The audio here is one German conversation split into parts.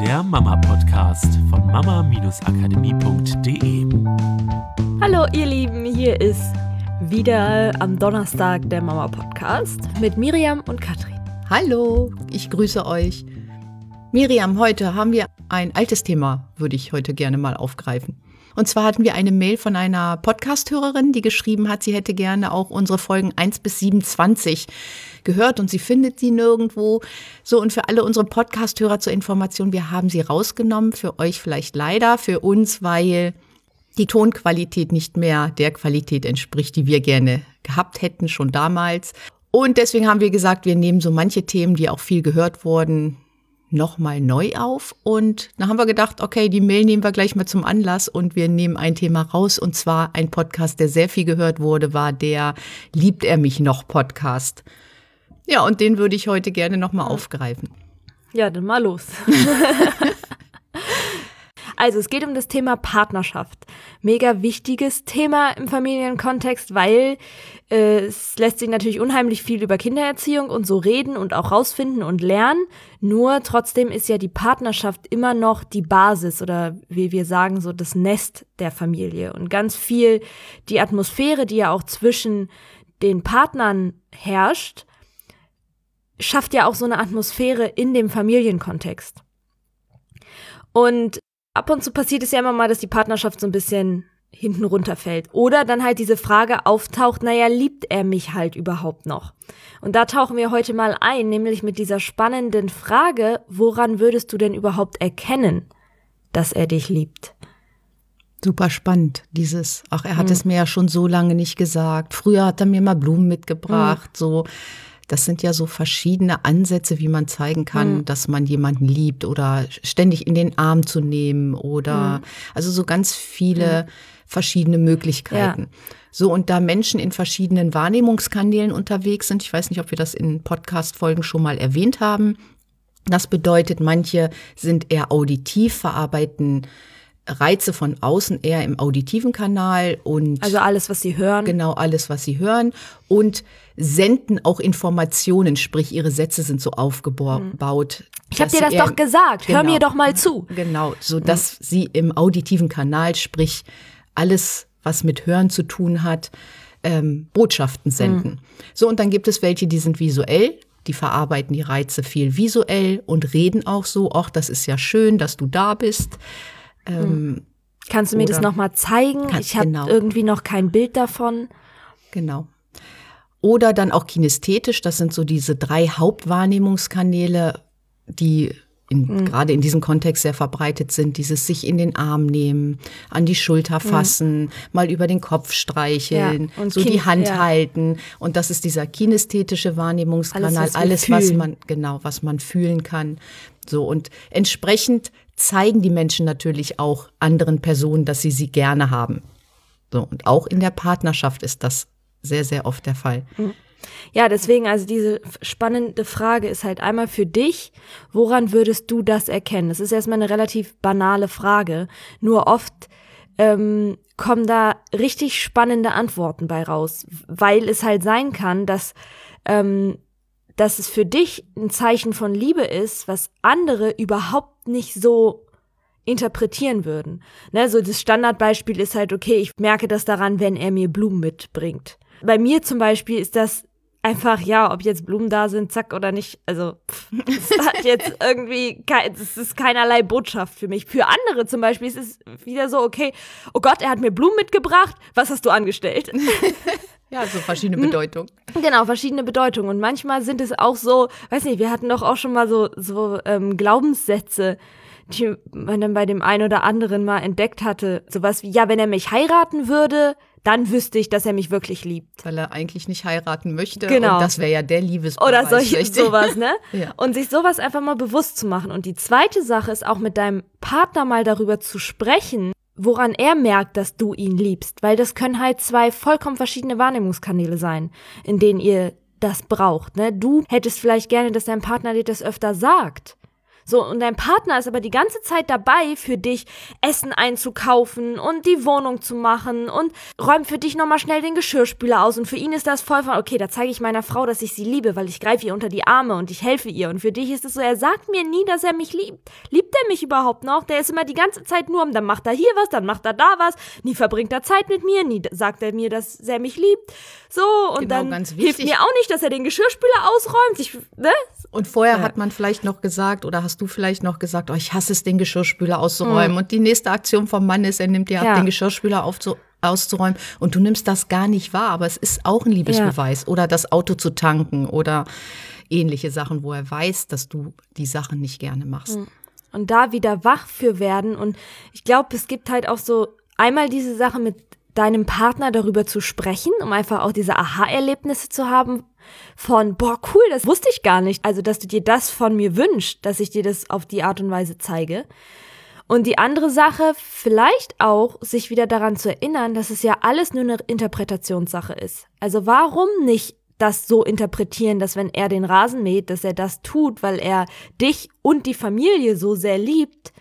der Mama-Podcast von mama-akademie.de. Hallo ihr Lieben, hier ist wieder am Donnerstag der Mama-Podcast mit Miriam und Katrin. Hallo, ich grüße euch. Miriam, heute haben wir ein altes Thema, würde ich heute gerne mal aufgreifen. Und zwar hatten wir eine Mail von einer Podcast-Hörerin, die geschrieben hat, sie hätte gerne auch unsere Folgen 1 bis 27 gehört und sie findet sie nirgendwo. So, und für alle unsere Podcast-Hörer zur Information, wir haben sie rausgenommen, für euch vielleicht leider, für uns, weil die Tonqualität nicht mehr der Qualität entspricht, die wir gerne gehabt hätten, schon damals. Und deswegen haben wir gesagt, wir nehmen so manche Themen, die auch viel gehört wurden, nochmal neu auf. Und da haben wir gedacht, okay, die Mail nehmen wir gleich mal zum Anlass und wir nehmen ein Thema raus. Und zwar ein Podcast, der sehr viel gehört wurde, war der Liebt er mich noch Podcast. Ja, und den würde ich heute gerne nochmal aufgreifen. Ja, dann mal los. Also es geht um das Thema Partnerschaft. Mega wichtiges Thema im Familienkontext, weil äh, es lässt sich natürlich unheimlich viel über Kindererziehung und so reden und auch rausfinden und lernen. Nur trotzdem ist ja die Partnerschaft immer noch die Basis oder wie wir sagen so das Nest der Familie und ganz viel die Atmosphäre, die ja auch zwischen den Partnern herrscht, schafft ja auch so eine Atmosphäre in dem Familienkontext. Und ab und zu passiert es ja immer mal, dass die Partnerschaft so ein bisschen hinten runterfällt. Oder dann halt diese Frage auftaucht, naja, liebt er mich halt überhaupt noch? Und da tauchen wir heute mal ein, nämlich mit dieser spannenden Frage, woran würdest du denn überhaupt erkennen, dass er dich liebt? Super spannend, dieses, ach, er hat hm. es mir ja schon so lange nicht gesagt. Früher hat er mir mal Blumen mitgebracht, hm. so. Das sind ja so verschiedene Ansätze, wie man zeigen kann, mhm. dass man jemanden liebt oder ständig in den Arm zu nehmen oder mhm. also so ganz viele mhm. verschiedene Möglichkeiten. Ja. So, und da Menschen in verschiedenen Wahrnehmungskanälen unterwegs sind, ich weiß nicht, ob wir das in Podcast-Folgen schon mal erwähnt haben. Das bedeutet, manche sind eher auditiv, verarbeiten Reize von außen eher im auditiven Kanal und also alles, was sie hören. Genau, alles, was sie hören und senden auch Informationen, sprich ihre Sätze sind so aufgebaut. Mhm. Ich habe dir das doch gesagt. Genau, Hör mir doch mal zu. Genau, so dass mhm. sie im auditiven Kanal, sprich alles, was mit Hören zu tun hat, ähm, Botschaften senden. Mhm. So und dann gibt es welche, die sind visuell. Die verarbeiten die Reize viel visuell und reden auch so, ach, das ist ja schön, dass du da bist. Ähm, hm. Kannst du mir das nochmal zeigen? ich habe genau. irgendwie noch kein Bild davon. Genau. Oder dann auch kinästhetisch, das sind so diese drei Hauptwahrnehmungskanäle, die in, mhm. gerade in diesem Kontext sehr verbreitet sind, dieses sich in den Arm nehmen, an die Schulter hm. fassen, mhm. mal über den Kopf streicheln, ja, und so kind, die Hand ja. halten. Und das ist dieser kinästhetische Wahrnehmungskanal, alles, was, alles, was man, genau, was man fühlen kann. So, und entsprechend zeigen die Menschen natürlich auch anderen Personen, dass sie sie gerne haben. So, und auch in der Partnerschaft ist das sehr, sehr oft der Fall. Mhm. Ja, deswegen, also diese spannende Frage ist halt einmal für dich, woran würdest du das erkennen? Das ist erstmal eine relativ banale Frage. Nur oft ähm, kommen da richtig spannende Antworten bei raus, weil es halt sein kann, dass ähm, dass es für dich ein Zeichen von Liebe ist, was andere überhaupt nicht so interpretieren würden. Ne, so das Standardbeispiel ist halt, okay, ich merke das daran, wenn er mir Blumen mitbringt. Bei mir zum Beispiel ist das einfach, ja, ob jetzt Blumen da sind, zack oder nicht. Also, es hat jetzt irgendwie, es ist keinerlei Botschaft für mich. Für andere zum Beispiel ist es wieder so, okay, oh Gott, er hat mir Blumen mitgebracht, was hast du angestellt? Ja, so verschiedene Bedeutungen. Genau, verschiedene Bedeutungen. Und manchmal sind es auch so, weiß nicht, wir hatten doch auch schon mal so, so ähm, Glaubenssätze, die man dann bei dem einen oder anderen mal entdeckt hatte. Sowas wie, ja, wenn er mich heiraten würde, dann wüsste ich, dass er mich wirklich liebt. Weil er eigentlich nicht heiraten möchte. Genau. Und das wäre ja der Liebesbeweis. Oder solche, sowas, ne? ja. Und sich sowas einfach mal bewusst zu machen. Und die zweite Sache ist auch mit deinem Partner mal darüber zu sprechen, woran er merkt, dass du ihn liebst, weil das können halt zwei vollkommen verschiedene Wahrnehmungskanäle sein, in denen ihr das braucht. Ne? Du hättest vielleicht gerne, dass dein Partner dir das öfter sagt. So, und dein Partner ist aber die ganze Zeit dabei, für dich Essen einzukaufen und die Wohnung zu machen und räumt für dich nochmal schnell den Geschirrspüler aus. Und für ihn ist das voll von, okay, da zeige ich meiner Frau, dass ich sie liebe, weil ich greife ihr unter die Arme und ich helfe ihr. Und für dich ist es so, er sagt mir nie, dass er mich liebt. Liebt er mich überhaupt noch? Der ist immer die ganze Zeit nur, dann macht er hier was, dann macht er da was, nie verbringt er Zeit mit mir, nie sagt er mir, dass er mich liebt. So, und Genau, dann hilft mir auch nicht, dass er den Geschirrspüler ausräumt. Ich, ne? Und vorher Ja. hat man vielleicht noch gesagt oder hast du vielleicht noch gesagt, oh, ich hasse es, den Geschirrspüler auszuräumen. Und die nächste Aktion vom Mann ist, er nimmt dir ab. Ja. den Geschirrspüler aufzu auszuräumen. Und du nimmst das gar nicht wahr, aber es ist auch ein Liebesbeweis. Oder das Auto zu tanken oder ähnliche Sachen, wo er weiß, dass du die Sachen nicht gerne machst. und da wieder wach für werden. Und ich glaube, es gibt halt auch so einmal diese Sache mit deinem Partner darüber zu sprechen, um einfach auch diese Aha-Erlebnisse zu haben von, boah, cool, das wusste ich gar nicht. Also, dass du dir das von mir wünschst, dass ich dir das auf die Art und Weise zeige. Und die andere Sache, vielleicht auch, sich wieder daran zu erinnern, dass es ja alles nur eine Interpretationssache ist. Also warum nicht das so interpretieren, dass wenn er den Rasen mäht, dass er das tut, weil er dich und die Familie so sehr liebt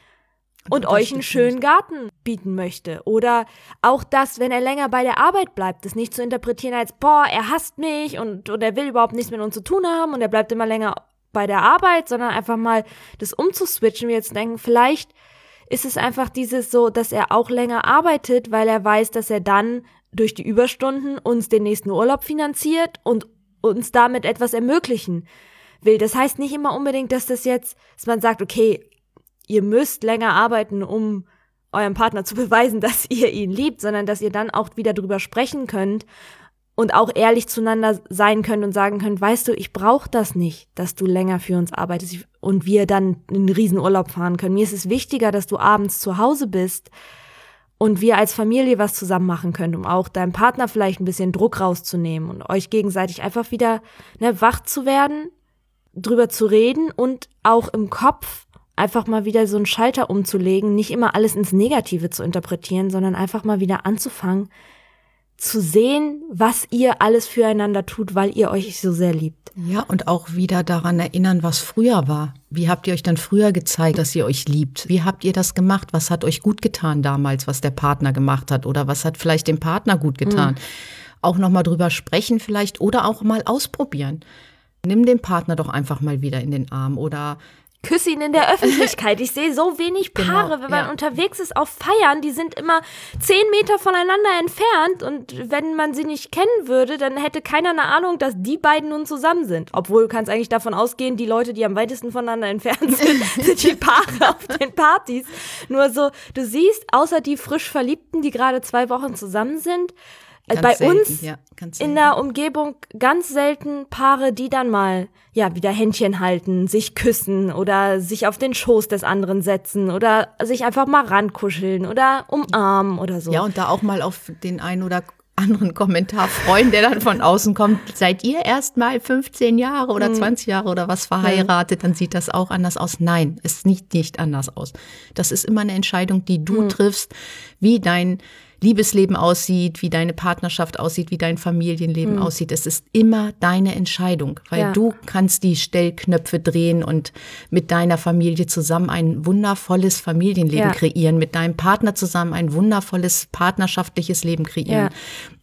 und, euch einen schönen Garten bieten möchte. Oder auch das, wenn er länger bei der Arbeit bleibt, das nicht zu interpretieren als, boah, er hasst mich und, und er will überhaupt nichts mit uns zu tun haben und er bleibt immer länger bei der Arbeit, sondern einfach mal das umzuswitchen, wir jetzt denken, vielleicht ist es einfach dieses so, dass er auch länger arbeitet, weil er weiß, dass er dann durch die Überstunden uns den nächsten Urlaub finanziert und uns damit etwas ermöglichen will. Das heißt nicht immer unbedingt, dass das jetzt, dass man sagt, okay, ihr müsst länger arbeiten, um eurem Partner zu beweisen, dass ihr ihn liebt, sondern dass ihr dann auch wieder drüber sprechen könnt und auch ehrlich zueinander sein könnt und sagen könnt, weißt du, ich brauche das nicht, dass du länger für uns arbeitest und wir dann einen riesen Urlaub fahren können. Mir ist es wichtiger, dass du abends zu Hause bist und wir als Familie was zusammen machen können, um auch deinem Partner vielleicht ein bisschen Druck rauszunehmen und euch gegenseitig einfach wieder ne, wach zu werden, drüber zu reden und auch im Kopf einfach mal wieder so einen Schalter umzulegen, nicht immer alles ins Negative zu interpretieren, sondern einfach mal wieder anzufangen, zu sehen, was ihr alles füreinander tut, weil ihr euch so sehr liebt. Ja, und auch wieder daran erinnern, was früher war. Wie habt ihr euch dann früher gezeigt, dass ihr euch liebt? Wie habt ihr das gemacht? Was hat euch gut getan damals, was der Partner gemacht hat? Oder was hat vielleicht dem Partner gut getan? Auch nochmal drüber sprechen vielleicht oder auch mal ausprobieren. Nimm den Partner doch einfach mal wieder in den Arm oder Küsse ihn in der Öffentlichkeit. Ich sehe so wenig Paare, Genau, wenn man ja. unterwegs ist auf Feiern, die sind immer zehn Meter voneinander entfernt und wenn man sie nicht kennen würde, dann hätte keiner eine Ahnung, dass die beiden nun zusammen sind. Obwohl du kannst eigentlich davon ausgehen, die Leute, die am weitesten voneinander entfernt sind, sind die Paare auf den Partys. Nur so, du siehst, außer die frisch Verliebten, die gerade zwei Wochen zusammen sind, Ganz bei selten, uns ja, in der Umgebung ganz selten Paare, die dann mal ja wieder Händchen halten, sich küssen oder sich auf den Schoß des anderen setzen oder sich einfach mal rankuscheln oder umarmen oder so. Ja, und da auch mal auf den einen oder anderen Kommentar freuen, der dann von außen kommt. Seid ihr erst mal 15 Jahre oder 20 Jahre oder was verheiratet, dann sieht das auch anders aus. Nein, es sieht nicht anders aus. Das ist immer eine Entscheidung, die du triffst, wie dein Liebesleben aussieht, wie deine Partnerschaft aussieht, wie dein Familienleben aussieht. Es ist immer deine Entscheidung, weil Ja. du kannst die Stellknöpfe drehen und mit deiner Familie zusammen ein wundervolles Familienleben Ja. kreieren, mit deinem Partner zusammen ein wundervolles partnerschaftliches Leben kreieren. Ja.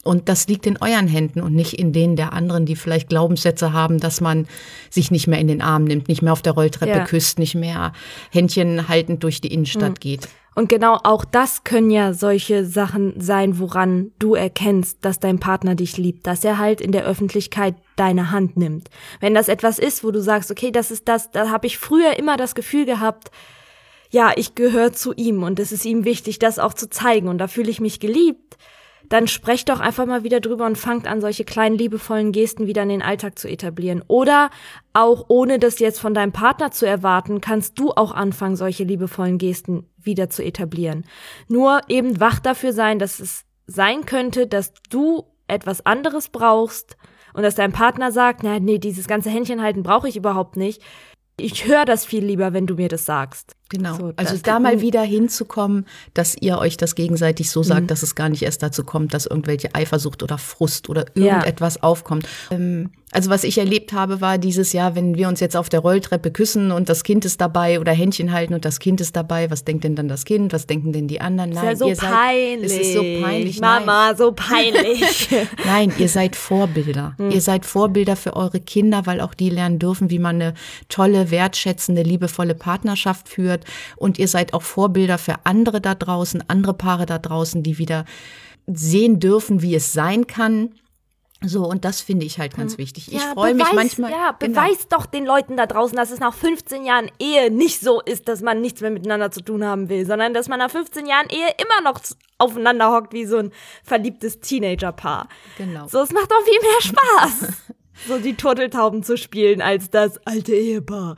Und das liegt in euren Händen und nicht in denen der anderen, die vielleicht Glaubenssätze haben, dass man sich nicht mehr in den Arm nimmt, nicht mehr auf der Rolltreppe küsst, nicht mehr Händchen haltend durch die Innenstadt geht. Und genau auch das können ja solche Sachen sein, woran du erkennst, dass dein Partner dich liebt, dass er halt in der Öffentlichkeit deine Hand nimmt. Wenn das etwas ist, wo du sagst, okay, das ist das, da habe ich früher immer das Gefühl gehabt, ja, ich gehöre zu ihm und es ist ihm wichtig, das auch zu zeigen und da fühle ich mich geliebt, dann sprecht doch einfach mal wieder drüber und fangt an, solche kleinen liebevollen Gesten wieder in den Alltag zu etablieren. Oder auch ohne das jetzt von deinem Partner zu erwarten, kannst du auch anfangen, solche liebevollen Gesten wieder zu etablieren. Nur eben wach dafür sein, dass es sein könnte, dass du etwas anderes brauchst und dass dein Partner sagt, na, nee, dieses ganze Händchen halten brauche ich überhaupt nicht. Ich höre das viel lieber, wenn du mir das sagst. Genau. So, also da mal wieder hinzukommen, dass ihr euch das gegenseitig so Mhm. sagt, dass es gar nicht erst dazu kommt, dass irgendwelche Eifersucht oder Frust oder Ja. irgendetwas aufkommt. Ähm, Also was ich erlebt habe, war dieses Jahr, wenn wir uns jetzt auf der Rolltreppe küssen und das Kind ist dabei oder Händchen halten und das Kind ist dabei, was denkt denn dann das Kind? Was denken denn die anderen? Nein, ist ja so ihr peinlich. Seid, es ist so peinlich. Mama, Nein. so peinlich. Nein, ihr seid Vorbilder. Hm. Ihr seid Vorbilder für eure Kinder, weil auch die lernen dürfen, wie man eine tolle, wertschätzende, liebevolle Partnerschaft führt. Und ihr seid auch Vorbilder für andere da draußen, andere Paare da draußen, die wieder sehen dürfen, wie es sein kann so, und das finde ich halt ganz wichtig. Ich ja, freue mich manchmal. Ja, genau. beweis doch den Leuten da draußen, dass es nach 15 Jahren Ehe nicht so ist, dass man nichts mehr miteinander zu tun haben will, sondern dass man nach 15 Jahren Ehe immer noch aufeinander hockt wie so ein verliebtes Teenagerpaar. Genau. So, es macht doch viel mehr Spaß, so die Turteltauben zu spielen, als das alte Ehepaar.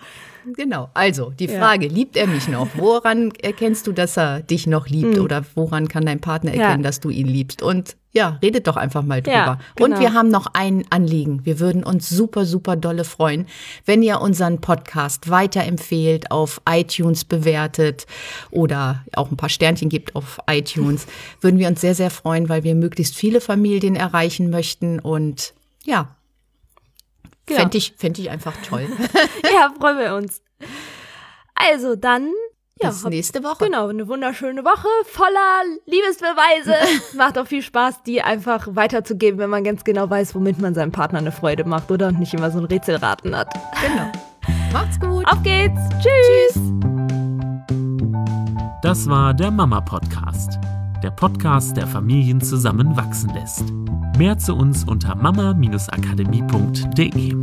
Genau. Also, die Frage, ja. liebt er mich noch? Woran erkennst du, dass er dich noch liebt? Hm. Oder woran kann dein Partner erkennen, ja. dass du ihn liebst? Und ja, redet doch einfach mal drüber. Ja, genau. Und wir haben noch ein Anliegen. Wir würden uns super, super dolle freuen, wenn ihr unseren Podcast weiterempfehlt, auf iTunes bewertet oder auch ein paar Sternchen gibt auf iTunes. würden wir uns sehr, sehr freuen, weil wir möglichst viele Familien erreichen möchten. Und ja, Genau. Fände ich, fänd ich einfach toll. ja, freuen wir uns. Also dann. Ja, Bis nächste Woche. Genau, eine wunderschöne Woche voller Liebesbeweise. macht auch viel Spaß, die einfach weiterzugeben, wenn man ganz genau weiß, womit man seinem Partner eine Freude macht oder nicht immer so ein Rätselraten hat. Genau. Macht's gut. Auf geht's. Tschüss. Tschüss. Das war der Mama Podcast. Der Podcast, der Familien zusammenwachsen lässt. Mehr zu uns unter mama-akademie.de.